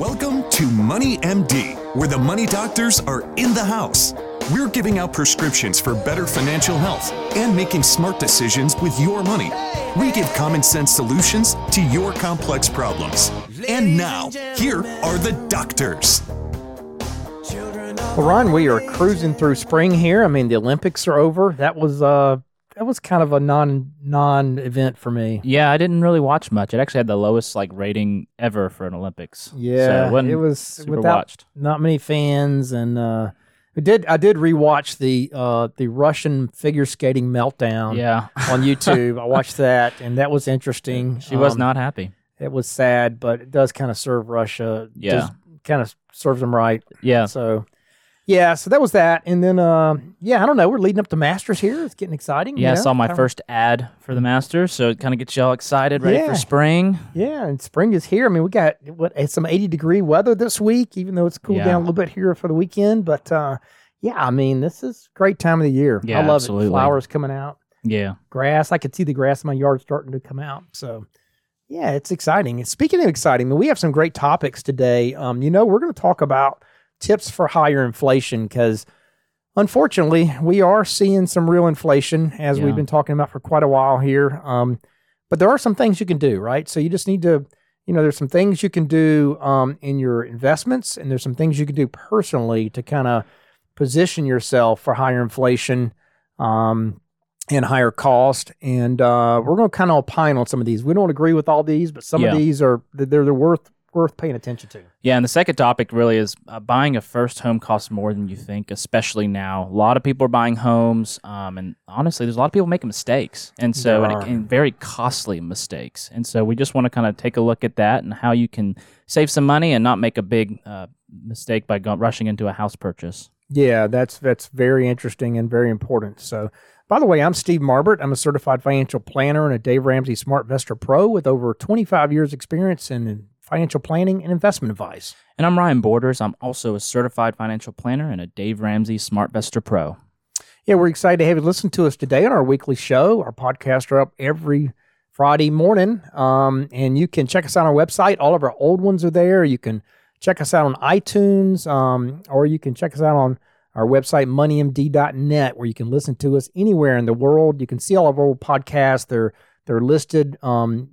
Welcome to Money MD, where the money doctors are in the house. We're giving out prescriptions for better financial health and making smart decisions with your money. We give common sense solutions to your complex problems. And now, here are the doctors. Well, Ron, we are cruising through spring here. I mean, the Olympics are over. That was uh that was kind of a non non event for me. Yeah, I didn't really watch much. It actually had the lowest like rating ever for an Olympics. Yeah, so it, wasn't it was super without watched. not many fans, and uh, I did I did rewatch the uh the Russian figure skating meltdown Yeah, on YouTube. I watched that, and that was interesting. she was Um, not happy. It was sad, but it does kind of serve Russia. Yeah. kind of serves them right. Yeah, So, yeah, so that was that, and then uh, yeah, I don't know. We're leading up to Masters here. It's getting exciting. you yeah. I saw my Kinda- first ad for the Masters, so it kind of gets y'all excited, ready Yeah. for spring. Yeah, and spring is here. I mean, we got what some eighty degree weather this week, even though it's cooled Yeah. down a little bit here for the weekend. But uh, yeah, I mean, this is great time of the year. Yeah, I love absolutely. it. Flowers coming out, Yeah, grass. I could see the grass in my yard starting to come out. So yeah, it's exciting. And speaking of exciting, we have some great topics today. Um, you know, we're going to talk about tips for higher inflation because unfortunately we are seeing some real inflation as Yeah. we've been talking about for quite a while here. Um, but there are some things you can do, right? So you just need to, you know, there's some things you can do um, in your investments, and there's some things you can do personally to kind of position yourself for higher inflation um, and higher cost. And uh, we're going to kind of opine on some of these. We don't agree with all these, but some Yeah. of these are they're, they're worth worth paying attention to. yeah. And the second topic really is uh, buying a first home costs more than you think, especially now. A lot of people are buying homes, um, and honestly, there's a lot of people making mistakes, and so and, it, and very costly mistakes. And so we just want to kind of take a look at that and how you can save some money and not make a big uh, mistake by go- rushing into a house purchase. Yeah, that's that's very interesting and very important. So, by the way, I'm Steve Marbert. I'm a certified financial planner and a Dave Ramsey SmartVestor Pro with over 25 years experience in financial planning and investment advice. And I'm Ryan Borders. I'm also a certified financial planner and a Dave Ramsey Smart Vestor Pro. Yeah, we're excited to have you listen to us today on our weekly show. Our podcasts are up every Friday morning, um, and you can check us out on our website. All of our old ones are there. You can check us out on iTunes, um, or you can check us out on our website, moneymd.net, where you can listen to us anywhere in the world. You can see all of our old podcasts. They're they're listed um,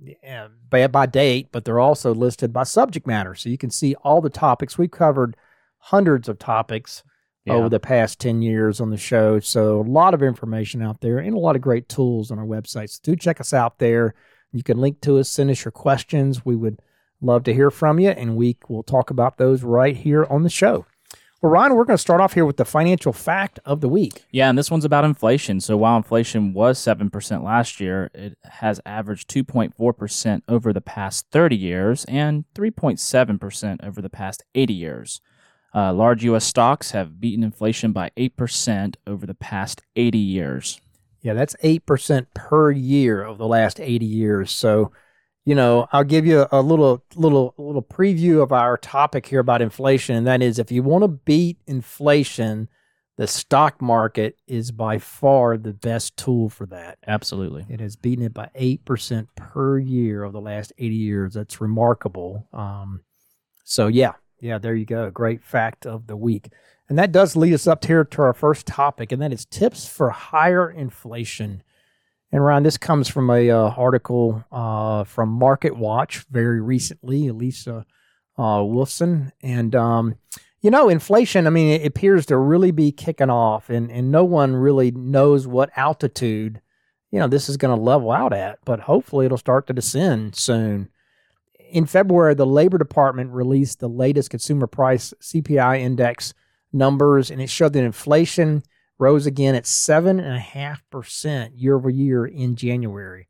by, by date, but they're also listed by subject matter. So you can see all the topics. We've covered hundreds of topics Yeah. over the past 10 years on the show. So, a lot of information out there and a lot of great tools on our website. So, do check us out there. You can link to us, send us your questions. We would love to hear from you, and we will talk about those right here on the show. Well, Ryan, we're going to start off here with the financial fact of the week. Yeah, and this one's about inflation. So while inflation was 7% last year, it has averaged 2.4% over the past 30 years and 3.7% over the past 80 years. Uh, large U.S. stocks have beaten inflation by 8% over the past 80 years. Yeah, that's 8% per year of the last 80 years. So, you know, I'll give you a little little little preview of our topic here about inflation and that is if you want to beat inflation, the stock market is by far the best tool for that. Absolutely. It has beaten it by 8% per year of the last 80 years. That's remarkable. Um, so, yeah, yeah, there you go. Great fact of the week. And that does lead us up here to our first topic, and that is tips for higher inflation. And Ryan, this comes from a uh, article uh, from Market Watch very recently, Elisa uh. And, um, you know, inflation, I mean, it appears to really be kicking off, and, and no one really knows what altitude, you know, this is going to level out at, but hopefully it'll start to descend soon. In February, the Labor Department released the latest consumer price CPI index numbers, and it showed that inflation rose again at 7.5% year over year in January.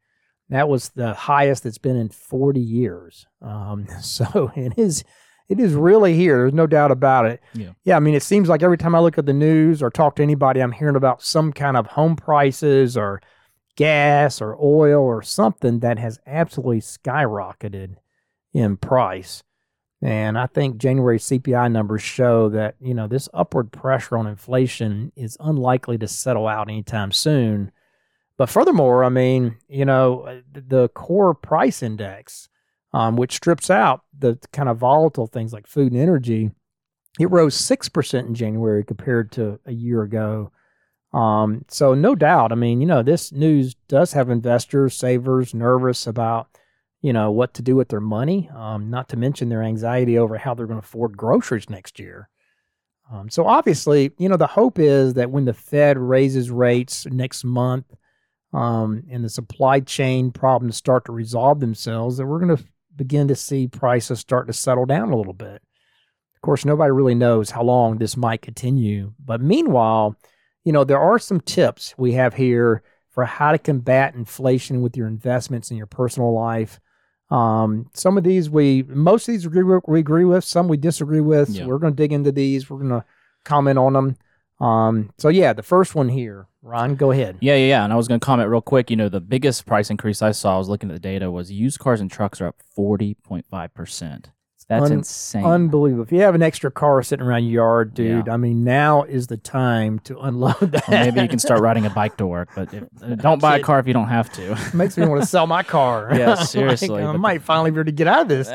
That was the highest it's been in 40 years. Um, so it is it is really here. There's no doubt about it. Yeah. Yeah, I mean, it seems like every time I look at the news or talk to anybody, I'm hearing about some kind of home prices or gas or oil or something that has absolutely skyrocketed in price. And I think January CPI numbers show that, you know, this upward pressure on inflation is unlikely to settle out anytime soon. But furthermore, I mean, you know, the core price index um, which strips out the kind of volatile things like food and energy. It rose 6% in January compared to a year ago. Um, so, no doubt, I mean, you know, this news does have investors, savers nervous about, you know, what to do with their money, um, not to mention their anxiety over how they're going to afford groceries next year. Um, so, obviously, you know, the hope is that when the Fed raises rates next month um, and the supply chain problems start to resolve themselves, that we're going to begin to see prices start to settle down a little bit. Of course, nobody really knows how long this might continue. But meanwhile, you know, there are some tips we have here for how to combat inflation with your investments in your personal life. Um, some of these we, most of these we, we agree with, some we disagree with. Yeah. we're going to dig into these. We're going to comment on them. Um, so yeah, the first one here, Ron, go ahead. Yeah, yeah, yeah. And I was going to comment real quick. You know, the biggest price increase I saw, I was looking at the data, was used cars and trucks are up forty point five percent. That's Un- insane. Unbelievable. If you have an extra car sitting around your yard, dude, yeah. I mean, now is the time to unload that. Well, maybe you can start riding a bike to work, but if, uh, don't buy a car if you don't have to. Makes me want to sell my car. yeah, seriously. like, I might finally be able to get out of this,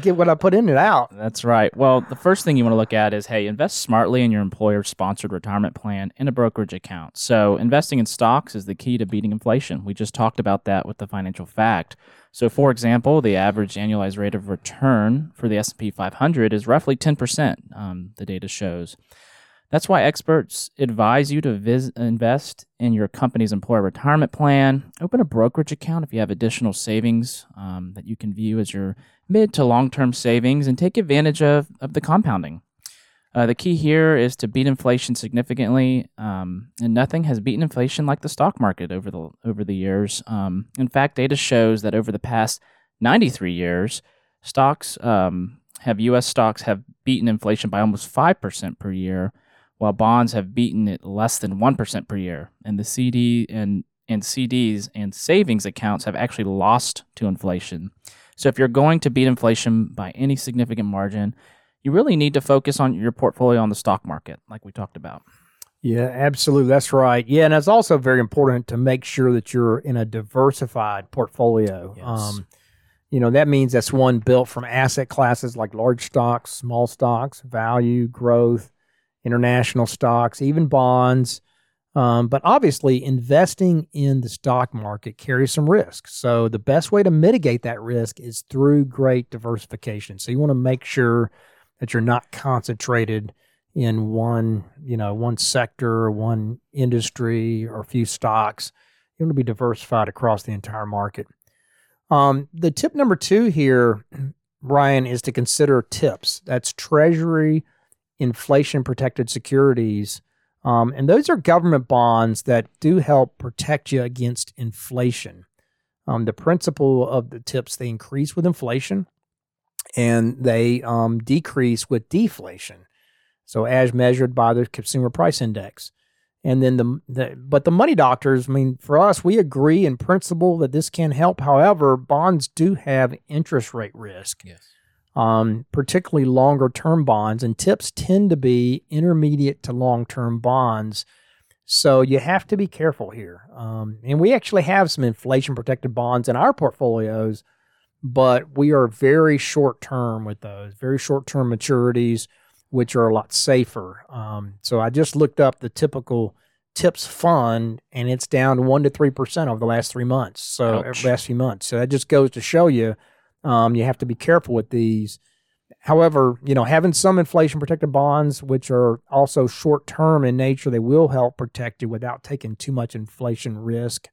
get what I put in it out. That's right. Well, the first thing you want to look at is hey, invest smartly in your employer sponsored retirement plan in a brokerage account. So, investing in stocks is the key to beating inflation. We just talked about that with the financial fact. So, for example, the average annualized rate of return for the S&P 500 is roughly 10%. Um, the data shows. That's why experts advise you to vis- invest in your company's employer retirement plan. Open a brokerage account if you have additional savings um, that you can view as your mid to long term savings and take advantage of, of the compounding. Uh, the key here is to beat inflation significantly, um, and nothing has beaten inflation like the stock market over the over the years. Um, in fact, data shows that over the past 93 years, stocks um, have U.S. stocks have beaten inflation by almost five percent per year, while bonds have beaten it less than one percent per year. And the CD and and CDs and savings accounts have actually lost to inflation. So if you're going to beat inflation by any significant margin, you really need to focus on your portfolio on the stock market, like we talked about. Yeah, absolutely. That's right. Yeah, and it's also very important to make sure that you're in a diversified portfolio. Yes. Um, you know, that means that's one built from asset classes like large stocks, small stocks, value, growth, international stocks, even bonds. Um, but obviously, investing in the stock market carries some risk. So, the best way to mitigate that risk is through great diversification. So, you want to make sure that you're not concentrated in one, you know, one sector, one industry, or a few stocks. You want to be diversified across the entire market. Um, the tip number two here, Ryan, is to consider TIPS. That's Treasury inflation protected securities. Um, and those are government bonds that do help protect you against inflation. Um, the principle of the TIPS, they increase with inflation and they um, decrease with deflation. So as measured by the consumer price index. And then the, the but the money doctors, I mean, for us, we agree in principle that this can help. However, bonds do have interest rate risk. Yes. Um, particularly longer term bonds, and tips tend to be intermediate to long term bonds. So you have to be careful here. Um, and we actually have some inflation protected bonds in our portfolios but we are very short term with those, very short term maturities, which are a lot safer. Um, so I just looked up the typical tips fund and it's down one to three percent over the last three months. So Ouch. last few months. So that just goes to show you um, you have to be careful with these. However, you know, having some inflation protected bonds, which are also short term in nature, they will help protect you without taking too much inflation risk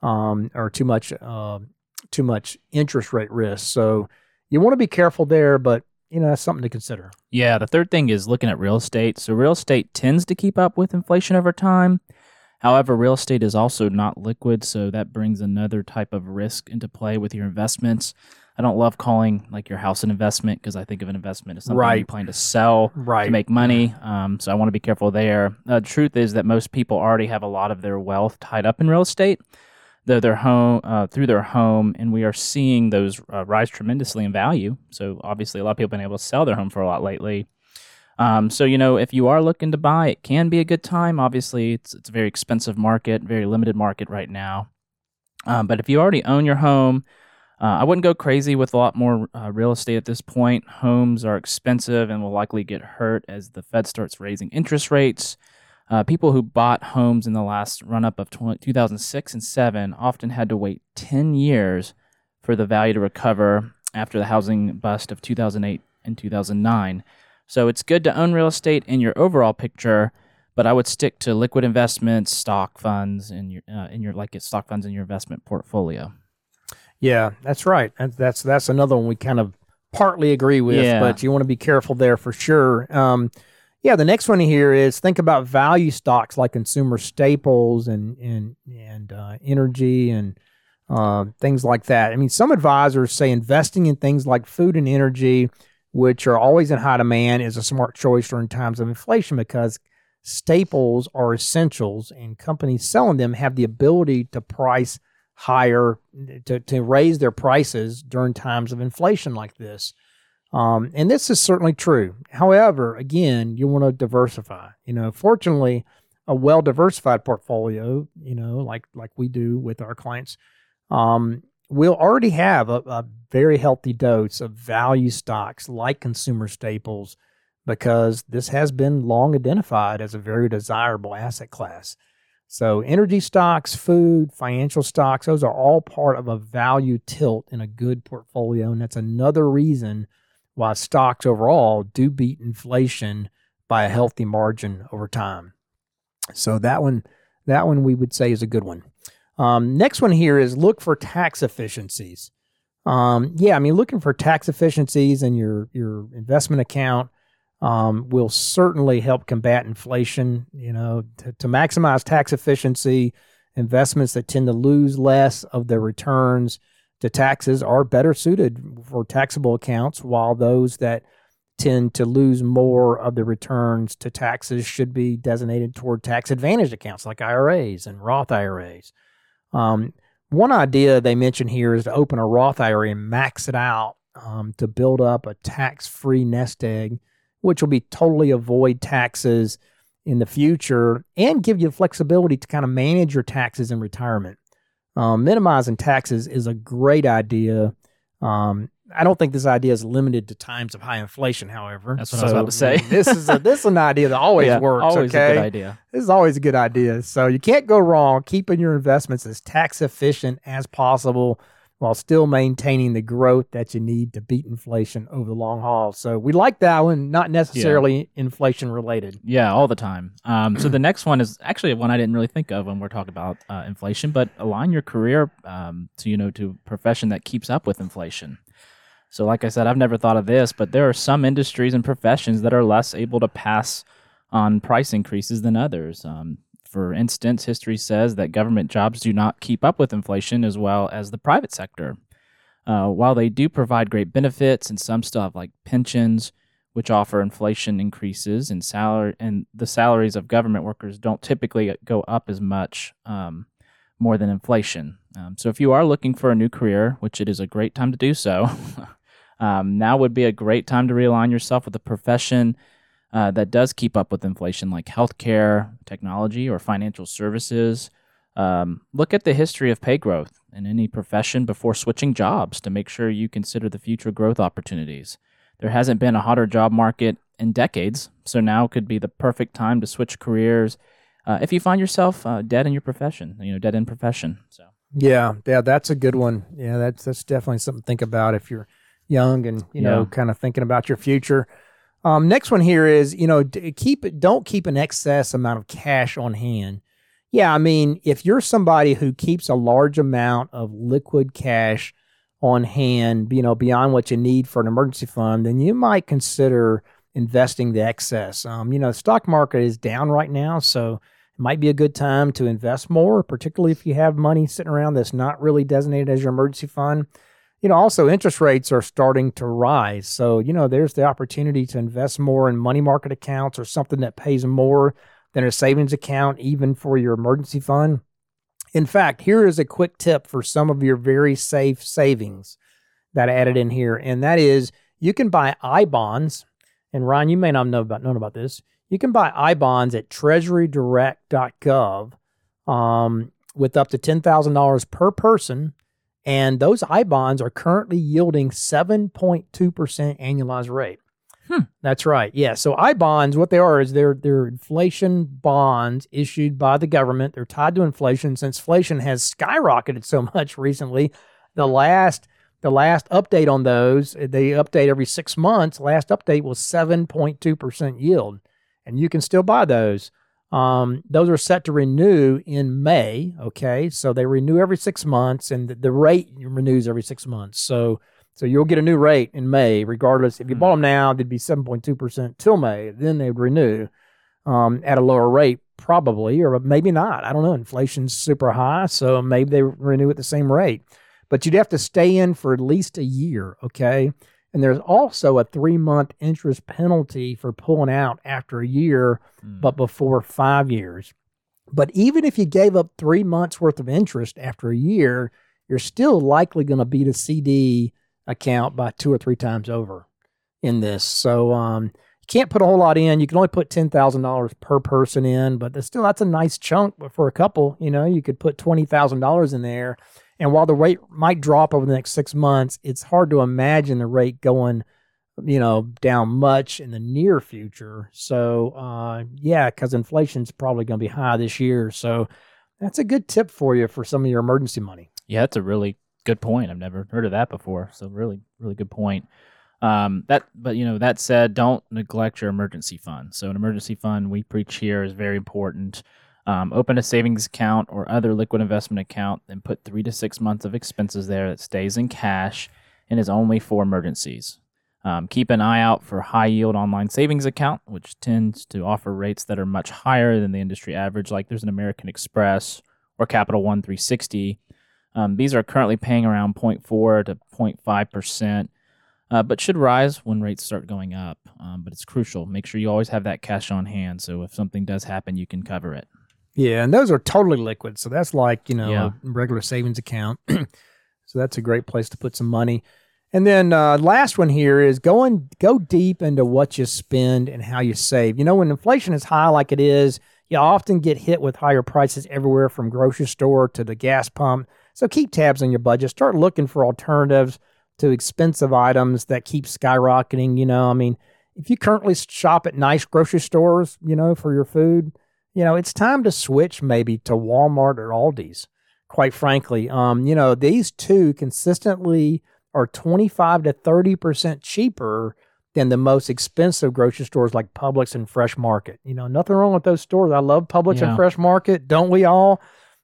um, or too much uh, too much interest rate risk. So you want to be careful there, but you know that's something to consider. Yeah, the third thing is looking at real estate. So real estate tends to keep up with inflation over time. However, real estate is also not liquid, so that brings another type of risk into play with your investments. I don't love calling like your house an investment because I think of an investment as something right. you plan to sell right. to make money. Um, so I want to be careful there. Uh, the truth is that most people already have a lot of their wealth tied up in real estate the, their home uh, through their home, and we are seeing those uh, rise tremendously in value. So obviously, a lot of people have been able to sell their home for a lot lately. Um, so you know, if you are looking to buy, it can be a good time. Obviously, it's it's a very expensive market, very limited market right now. Um, but if you already own your home, Uh, I wouldn't go crazy with a lot more uh, real estate at this point. Homes are expensive and will likely get hurt as the Fed starts raising interest rates. Uh, people who bought homes in the last run up of 20, 2006 and 7 often had to wait 10 years for the value to recover after the housing bust of 2008 and 2009. So it's good to own real estate in your overall picture, but I would stick to liquid investments, stock funds, and your uh, in your like stock funds in your investment portfolio. Yeah, that's right. That's that's, that's another one we kind of partly agree with, Yeah. but you want to be careful there for sure. Um, yeah, the next one here is think about value stocks like consumer staples and and and uh, energy and uh, things like that. I mean, some advisors say investing in things like food and energy, which are always in high demand, is a smart choice during times of inflation because staples are essentials, and companies selling them have the ability to price higher to, to raise their prices during times of inflation like this. Um, and this is certainly true. However, again, you want to diversify. You know, fortunately, a well diversified portfolio, you know, like like we do with our clients, um, will already have a, a very healthy dose of value stocks like consumer staples because this has been long identified as a very desirable asset class. So, energy stocks, food, financial stocks, those are all part of a value tilt in a good portfolio. And that's another reason why stocks overall do beat inflation by a healthy margin over time. So, that one, that one we would say is a good one. Um, next one here is look for tax efficiencies. Um, yeah, I mean, looking for tax efficiencies in your, your investment account um, will certainly help combat inflation. You know, to, to maximize tax efficiency, investments that tend to lose less of their returns to taxes are better suited for taxable accounts, while those that tend to lose more of the returns to taxes should be designated toward tax advantaged accounts like IRAs and Roth IRAs. Um, one idea they mention here is to open a Roth IRA and max it out um, to build up a tax free nest egg which will be totally avoid taxes in the future and give you flexibility to kind of manage your taxes in retirement. Um, minimizing taxes is a great idea. Um, I don't think this idea is limited to times of high inflation, however. That's what I was about to say. this is a, this is an idea that always Yeah, works. Always okay? a good idea. This is always a good idea. So you can't go wrong keeping your investments as tax efficient as possible while still maintaining the growth that you need to beat inflation over the long haul. So we like that one, not necessarily inflation related. Yeah, all the time. Um, so the next one is actually one I didn't really think of when we're talking about uh, inflation, but align your career um, to you know to a profession that keeps up with inflation. So, like I said, I've never thought of this, but there are some industries and professions that are less able to pass on price increases than others. Um, for instance, history says that government jobs do not keep up with inflation as well as the private sector. Uh, while they do provide great benefits and some stuff like pensions, which offer inflation increases and salary and the salaries of government workers don't typically go up as much um, more than inflation. Um, so if you are looking for a new career, which it is a great time to do so, um, now would be a great time to realign yourself with a profession uh, that does keep up with inflation, like healthcare, technology, or financial services. Um, look at the history of pay growth in any profession before switching jobs to make sure you consider the future growth opportunities. There hasn't been a hotter job market in decades, so now could be the perfect time to switch careers uh, if you find yourself uh, dead in your profession, you know, dead in profession. So Yeah, yeah, that's a good one. Yeah, that's that's definitely something to think about if you're young and you know kind of thinking about your future. Um, next one here is you know keep don't keep an excess amount of cash on hand. Yeah, I mean if you're somebody who keeps a large amount of liquid cash on hand, you know beyond what you need for an emergency fund, then you might consider investing the excess. Um, you know, the stock market is down right now, so it might be a good time to invest more, particularly if you have money sitting around that's not really designated as your emergency fund. You know, also interest rates are starting to rise. So, you know, there's the opportunity to invest more in money market accounts or something that pays more than a savings account, even for your emergency fund. In fact, here is a quick tip for some of your very safe savings that I added in here, and that is you can buy I bonds. And Ryan, you may not know about known about this. You can buy I bonds at treasurydirect.gov um, with up to ten thousand dollars per person, And those I bonds are currently yielding 7.2% annualized rate. Hmm. That's right. Yeah. So I bonds, what they are is they're they're inflation bonds issued by the government. They're tied to inflation. Since inflation has skyrocketed so much recently, the last the last update on those, they update every six months. Last update was 7.2% yield. And you can still buy those. Um, those are set to renew in May. Okay. So they renew every six months and the, the rate renews every six months. So so you'll get a new rate in May, regardless. If you bought them now, they'd be 7.2% till May. Then they'd renew um, at a lower rate, probably, or maybe not. I don't know. Inflation's super high, so maybe they renew at the same rate. But you'd have to stay in for at least a year, okay? And there's also a three month interest penalty for pulling out after a year, Mm. but before five years. But even if you gave up three months worth of interest after a year, you're still likely going to beat a CD account by two or three times over in this. So um, you can't put a whole lot in. You can only put ten thousand dollars per person in, but that's still that's a nice chunk. But for a couple, you know, you could put twenty thousand dollars in there. And while the rate might drop over the next six months, it's hard to imagine the rate going, you know, down much in the near future. So uh, yeah, because inflation's probably going to be high this year. So that's a good tip for you for some of your emergency money. Yeah, that's a really good point. I've never heard of that before. So really, really good point. Um, that, but you know, that said, don't neglect your emergency fund. So an emergency fund we preach here is very important. Um, open a savings account or other liquid investment account, and put three to six months of expenses there that stays in cash and is only for emergencies. Um, keep an eye out for high yield online savings account, which tends to offer rates that are much higher than the industry average. Like there's an American Express or Capital One 360 um, these are currently paying around 0.4 to 0.5 percent, uh, but should rise when rates start going up. Um, but it's crucial. Make sure you always have that cash on hand, so if something does happen, you can cover it. Yeah, and those are totally liquid. So that's like, you know, Yeah. a regular savings account. so that's a great place to put some money. And then uh, last one here is go and go deep into what you spend and how you save. You know, when inflation is high like it is, you often get hit with higher prices everywhere from grocery store to the gas pump. So keep tabs on your budget. Start looking for alternatives to expensive items that keep skyrocketing. You know, I mean, if you currently shop at nice grocery stores, you know, for your food, you know, it's time to switch maybe to Walmart or Aldi's. Quite frankly, um, you know, these two consistently are 25 to 30% cheaper than the most expensive grocery stores like Publix and Fresh Market. You know, nothing wrong with those stores. I love Publix Yeah. and Fresh Market, don't we all?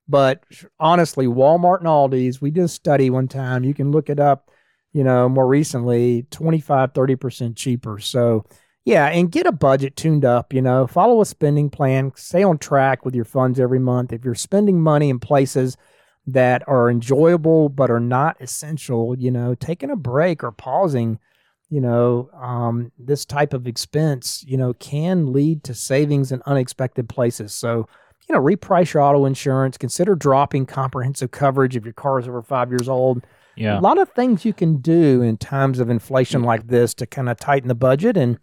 But honestly, Walmart and Aldi's, we did a study one time. You can look it up, you know, more recently, 25, 30% cheaper. So, yeah, and get a budget tuned up, you know, follow a spending plan, stay on track with your funds every month. If you're spending money in places that are enjoyable but are not essential, you know, taking a break or pausing, you know, um, this type of expense, you know, can lead to savings in unexpected places. So, you know, reprice your auto insurance, consider dropping comprehensive coverage if your car is over five years old. Yeah. A lot of things you can do in times of inflation like this to kind of tighten the budget and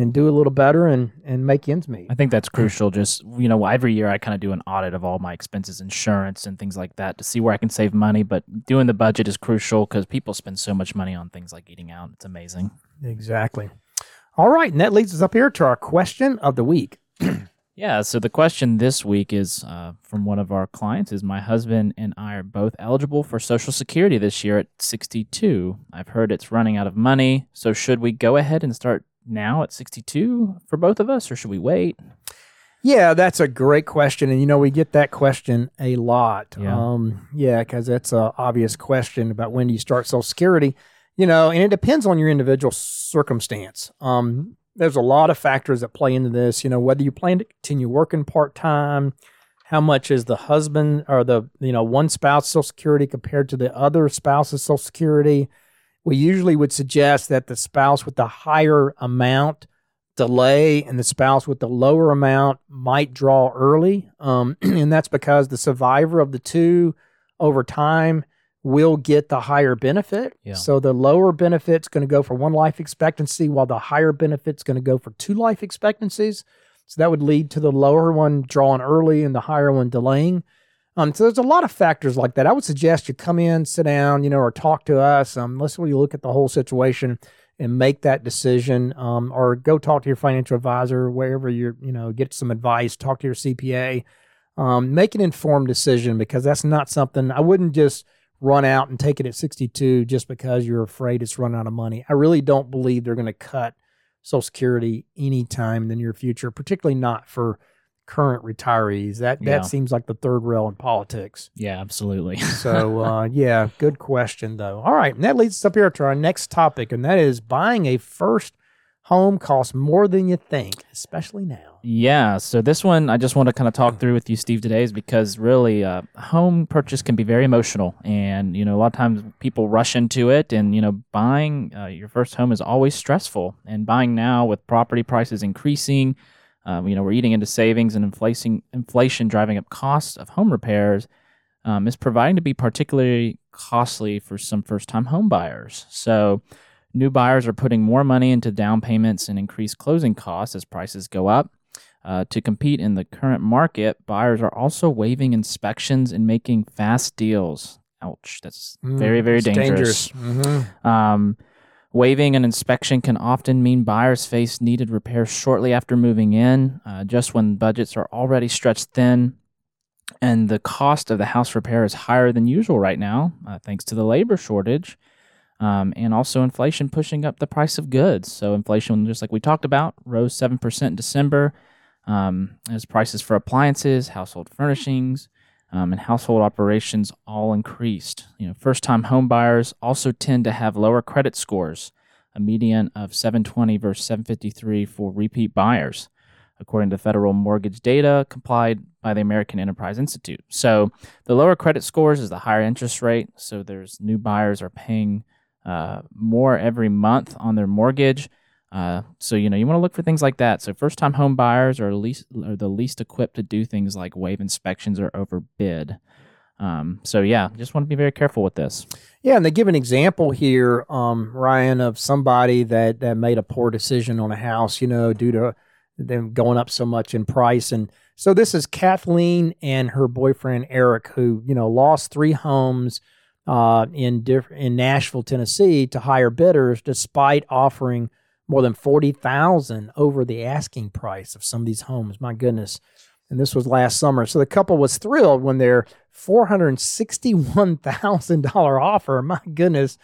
and do a little better and and make ends meet. I think that's crucial. Just you know, every year I kind of do an audit of all my expenses, insurance, and things like that to see where I can save money. But doing the budget is crucial because people spend so much money on things like eating out. It's amazing. Exactly. All right, and that leads us up here to our question of the week. Yeah. So the question this week is uh, from one of our clients: Is my husband and I are both eligible for Social Security this year at 62? I've heard it's running out of money. So should we go ahead and start now at 62 for both of us, or should we wait? Yeah, that's a great question, and you know we get that question a lot. Yeah. um, yeah, because that's a obvious question about when do you start Social Security. You know, and it depends on your individual circumstance. Um, there's a lot of factors that play into this. You know, whether you plan to continue working part time, how much is the husband or the you know one spouse Social Security compared to the other spouse's Social Security. We usually would suggest that the spouse with the higher amount delay and the spouse with the lower amount might draw early. Um, and that's because the survivor of the two over time will get the higher benefit. Yeah. So the lower benefit's going to go for one life expectancy while the higher benefit's going to go for two life expectancies. So that would lead to the lower one drawing early and the higher one delaying. Um, so there's a lot of factors like that. I would suggest you come in, sit down, you know, or talk to us. Um, let's really look at the whole situation and make that decision. Um, or go talk to your financial advisor, wherever you're, you know, get some advice, talk to your CPA. Um, make an informed decision because that's not something I wouldn't just run out and take it at 62 just because you're afraid it's run out of money. I really don't believe they're going to cut Social Security anytime in the near future, particularly not for current retirees. That Yeah. that seems like the third rail in politics. Yeah, absolutely. So uh, yeah, good question though. All right, and that leads us up here to our next topic, and that is buying a first home costs more than you think, especially now. Yeah, so this one I just want to kind of talk through with you, Steve, today is because really, uh, home purchase can be very emotional, and you know a lot of times people rush into it, and you know buying uh, your first home is always stressful, and buying now with property prices increasing, um, you know we're eating into savings and inflation inflation driving up costs of home repairs, um, is proving to be particularly costly for some first time home buyers. So. New buyers are putting more money into down payments and increased closing costs as prices go up. Uh, to compete in the current market, buyers are also waiving inspections and making fast deals. Ouch, that's very, very It's dangerous. Mhm. Um, waiving an inspection can often mean buyers face needed repairs shortly after moving in, uh, just when budgets are already stretched thin. And the cost of the house repair is higher than usual right now, uh, thanks to the labor shortage. Um, and also inflation pushing up the price of goods. So inflation, just like we talked about, rose seven percent in December, um, as prices for appliances, household furnishings, um, and household operations all increased. You know, first-time home buyers also tend to have lower credit scores, a median of 720 versus 753 for repeat buyers, according to federal mortgage data complied by the American Enterprise Institute. So the lower credit scores is the higher interest rate. So there's new buyers are paying uh, more every month on their mortgage. Uh, so you know you want to look for things like that. So first-time home buyers are least are the least equipped to do things like waive inspections or overbid. Um, so yeah, just want to be very careful with this. Yeah, and they give an example here, um, Ryan, of somebody that, that made a poor decision on a house, you know, due to them going up so much in price. And so this is Kathleen and her boyfriend Eric, who you know lost three homes uh, in diff- in Nashville, Tennessee, to higher bidders, despite offering more than forty thousand over the asking price of some of these homes. My goodness. And this was last summer. So the couple was thrilled when their $461,000 offer, my goodness,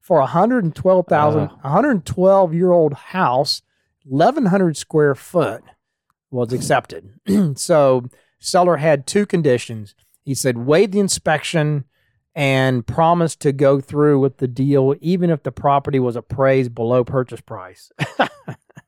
for a 112,000, Uh. 112 year old house, 1,100 square foot was accepted. so seller had two conditions. He said waive the inspection and promised to go through with the deal even if the property was appraised below purchase price.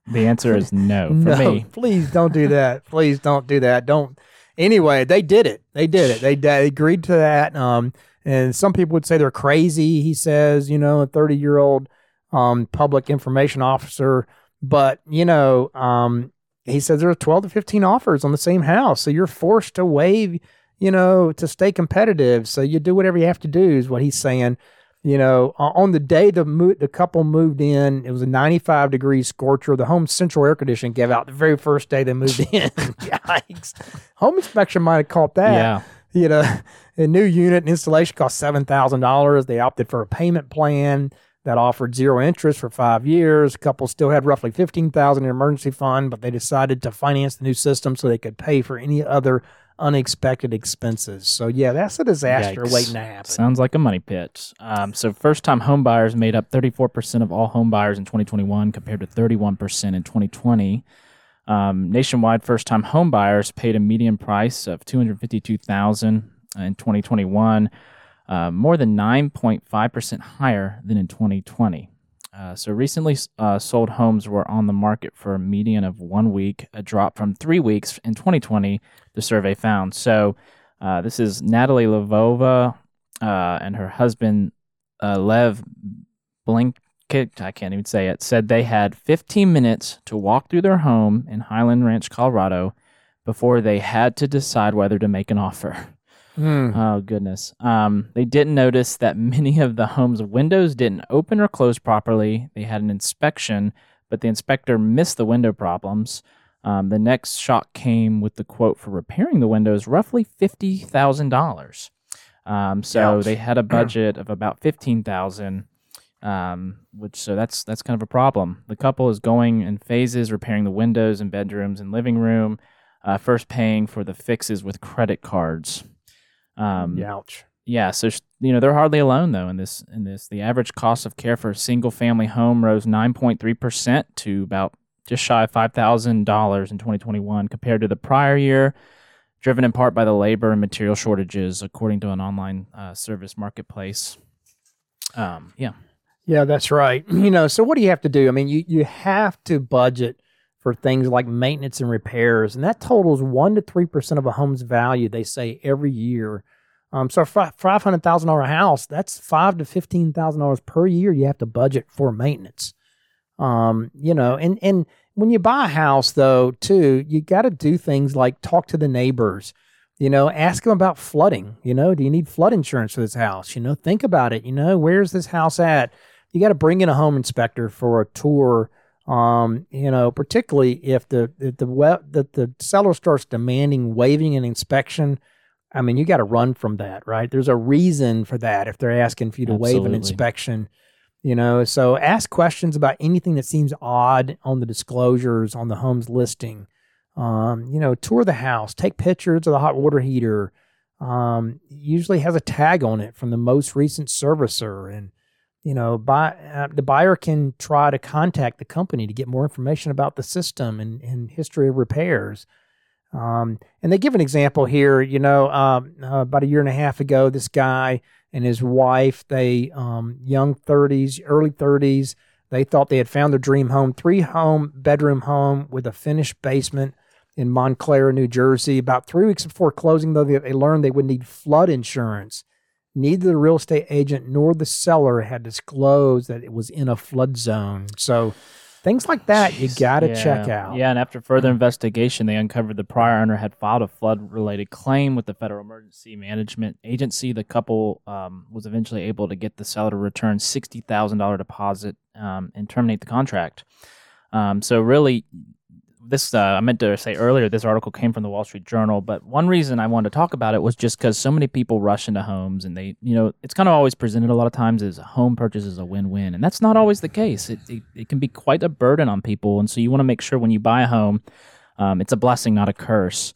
The answer is no for no, me. please don't do that. please don't do that. Don't. Anyway, they did it. They did it. They, they agreed to that. Um, and some people would say they're crazy. He says, you know, a 30 year old um, public information officer. But, you know, um, he says there are 12 to 15 offers on the same house. So you're forced to waive, you know, to stay competitive. So you do whatever you have to do, is what he's saying. You know, on the day the mo- the couple moved in, it was a 95 degree scorcher. The home central air conditioning gave out the very first day they moved in. Yikes! Home inspection might have caught that. Yeah. You know, a new unit and installation cost seven thousand dollars. They opted for a payment plan that offered zero interest for five years. couple still had roughly fifteen thousand in emergency fund, but they decided to finance the new system so they could pay for any other unexpected expenses. So yeah, that's a disaster Yikes. waiting to happen. Sounds like a money pit. Um, so first time home buyers made up 34% of all home buyers in 2021 compared to 31% in 2020. Um, nationwide first time home buyers paid a median price of 252,000 in 2021, uh, more than 9.5% higher than in 2020. Uh, so recently uh, sold homes were on the market for a median of one week, a drop from three weeks in 2020. The survey found. So uh, this is Natalie Lavova uh, and her husband uh, Lev Blinkit. I can't even say it. Said they had 15 minutes to walk through their home in Highland Ranch, Colorado, before they had to decide whether to make an offer. Hmm. Oh goodness. Um, they didn't notice that many of the home's windows didn't open or close properly. They had an inspection, but the inspector missed the window problems. Um, the next shock came with the quote for repairing the windows, roughly fifty thousand dollars. Um, so Ouch. they had a budget of about fifteen thousand, um, which so that's that's kind of a problem. The couple is going in phases, repairing the windows in bedrooms and living room. Uh, first paying for the fixes with credit cards. Um, Ouch. yeah, so you know they're hardly alone though in this. In this, the average cost of care for a single-family home rose 9.3 percent to about just shy of five thousand dollars in 2021 compared to the prior year, driven in part by the labor and material shortages, according to an online uh, service marketplace. Um, yeah, Yeah, that's right. You know, so what do you have to do? I mean, you, you have to budget for things like maintenance and repairs, and that totals one to three percent of a home's value. They say every year. Um, so for five hundred thousand dollar house, that's five to fifteen thousand dollars per year. You have to budget for maintenance. Um, you know, and and when you buy a house, though, too, you got to do things like talk to the neighbors. You know, ask them about flooding. You know, do you need flood insurance for this house? You know, think about it. You know, where's this house at? You got to bring in a home inspector for a tour. Um, you know, particularly if the if the we- the, the seller starts demanding waiving an inspection. I mean, you got to run from that, right? There's a reason for that if they're asking for you to waive an inspection. You know, so ask questions about anything that seems odd on the disclosures on the home's listing. Um, you know, tour the house, take pictures of the hot water heater. Um, usually has a tag on it from the most recent servicer, and you know, buy, uh, the buyer can try to contact the company to get more information about the system and, and history of repairs. Um, and they give an example here. You know, um, uh, about a year and a half ago, this guy and his wife, they um, young 30s, early 30s, they thought they had found their dream home, three home bedroom home with a finished basement in Montclair, New Jersey. About three weeks before closing, though, they learned they would need flood insurance. Neither the real estate agent nor the seller had disclosed that it was in a flood zone. So things like that you got to Yeah. check out. Yeah, and after further investigation, they uncovered the prior owner had filed a flood-related claim with the Federal Emergency Management Agency. The couple um, was eventually able to get the seller to return sixty thousand dollar deposit um, and terminate the contract. Um, so really, this uh, I meant to say earlier, this article came from the Wall Street Journal. But one reason I wanted to talk about it was just because so many people rush into homes, and they, you know, it's kind of always presented a lot of times as a home purchase is a win-win, and that's not always the case. It, it it can be quite a burden on people, and so you want to make sure when you buy a home, um, it's a blessing, not a curse.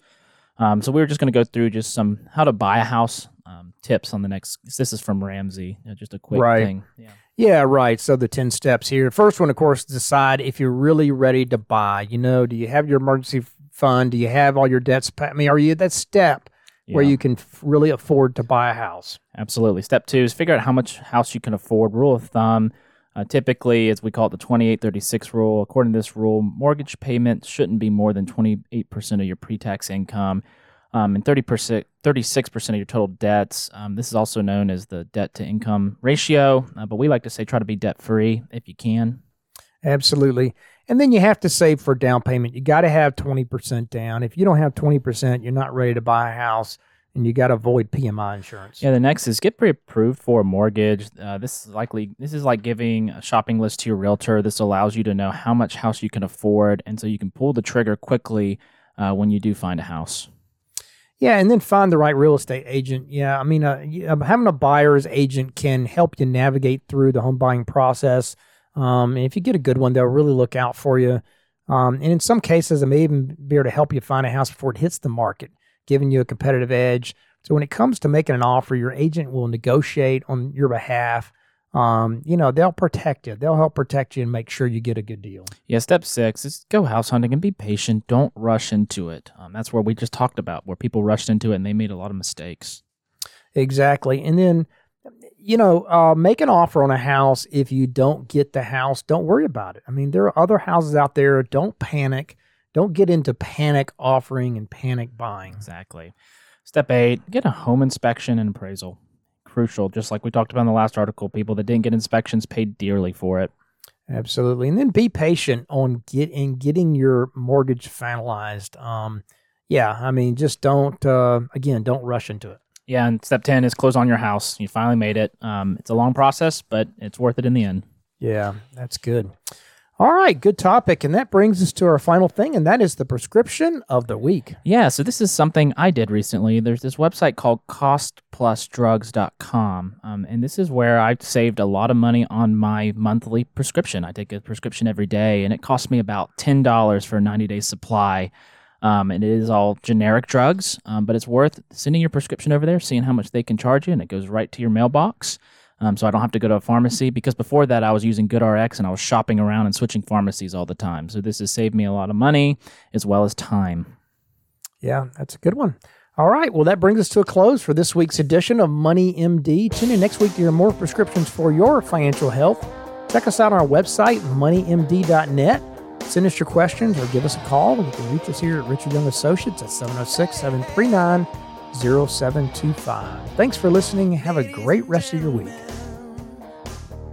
Um, so we were just going to go through just some how to buy a house um, tips on the next. This is from Ramsey, know, just a quick Right. thing. Yeah. Yeah, right. So the 10 steps here. First one, of course, decide if you're really ready to buy. You know, do you have your emergency fund? Do you have all your debts? I mean, are you at that step where you can really afford to buy a house? Absolutely. Step two is figure out how much house you can afford. Rule of thumb, uh, typically, as we call it, the 2836 rule. According to this rule, mortgage payments shouldn't be more than 28% of your pre tax income um, and 30%, 36% of your total debts. Um, this is also known as the debt to income ratio, uh, but we like to say try to be debt free if you can. Absolutely. And then you have to save for down payment. You got to have 20% down. If you don't have 20%, you're not ready to buy a house and you got to avoid PMI insurance. Yeah, the next is get pre-approved for a mortgage. Uh, this is likely this is like giving a shopping list to your realtor. This allows you to know how much house you can afford, and so you can pull the trigger quickly uh, when you do find a house. Yeah, and then find the right real estate agent. Yeah, I mean, uh, uh, having a buyer's agent can help you navigate through the home buying process. Um, and if you get a good one, they'll really look out for you. Um, and in some cases, it may even be able to help you find a house before it hits the market, giving you a competitive edge. So when it comes to making an offer, your agent will negotiate on your behalf. Um, you know, they'll protect you. They'll help protect you and make sure you get a good deal. Yeah, step six is go house hunting and be patient. Don't rush into it. Um, that's where we just talked about where people rushed into it and they made a lot of mistakes. Exactly. And then, you know, uh, make an offer on a house. If you don't get the house, don't worry about it. I mean, there are other houses out there. Don't panic. Don't get into panic offering and panic buying. Exactly. Step eight, get a home inspection and appraisal. Crucial, just like we talked about in the last article. People that didn't get inspections paid dearly for it. Absolutely. And then be patient on getting getting your mortgage finalized. Um, yeah, I mean, just don't. Uh, again, don't rush into it. Yeah, and step 10 is close on your house. You finally made it. Um, it's a long process, but it's worth it in the end. Yeah, that's good. All right, good topic. And that brings us to our final thing, and that is the prescription of the week. Yeah, so this is something I did recently. There's this website called costplusdrugs.com. Um, and this is where I saved a lot of money on my monthly prescription. I take a prescription every day, and it cost me about $10 for a 90 day supply. Um, and it is all generic drugs, um, but it's worth sending your prescription over there, seeing how much they can charge you, and it goes right to your mailbox. Um, so I don't have to go to a pharmacy because before that I was using GoodRx and I was shopping around and switching pharmacies all the time. So this has saved me a lot of money as well as time. Yeah, that's a good one. All right, well, that brings us to a close for this week's edition of Money MD. Tune in next week to hear more prescriptions for your financial health. Check us out on our website, moneymd.net. Send us your questions or give us a call. You can reach us here at Richard Young Associates at 706 739 0725. Thanks for listening. Have a great rest of your week.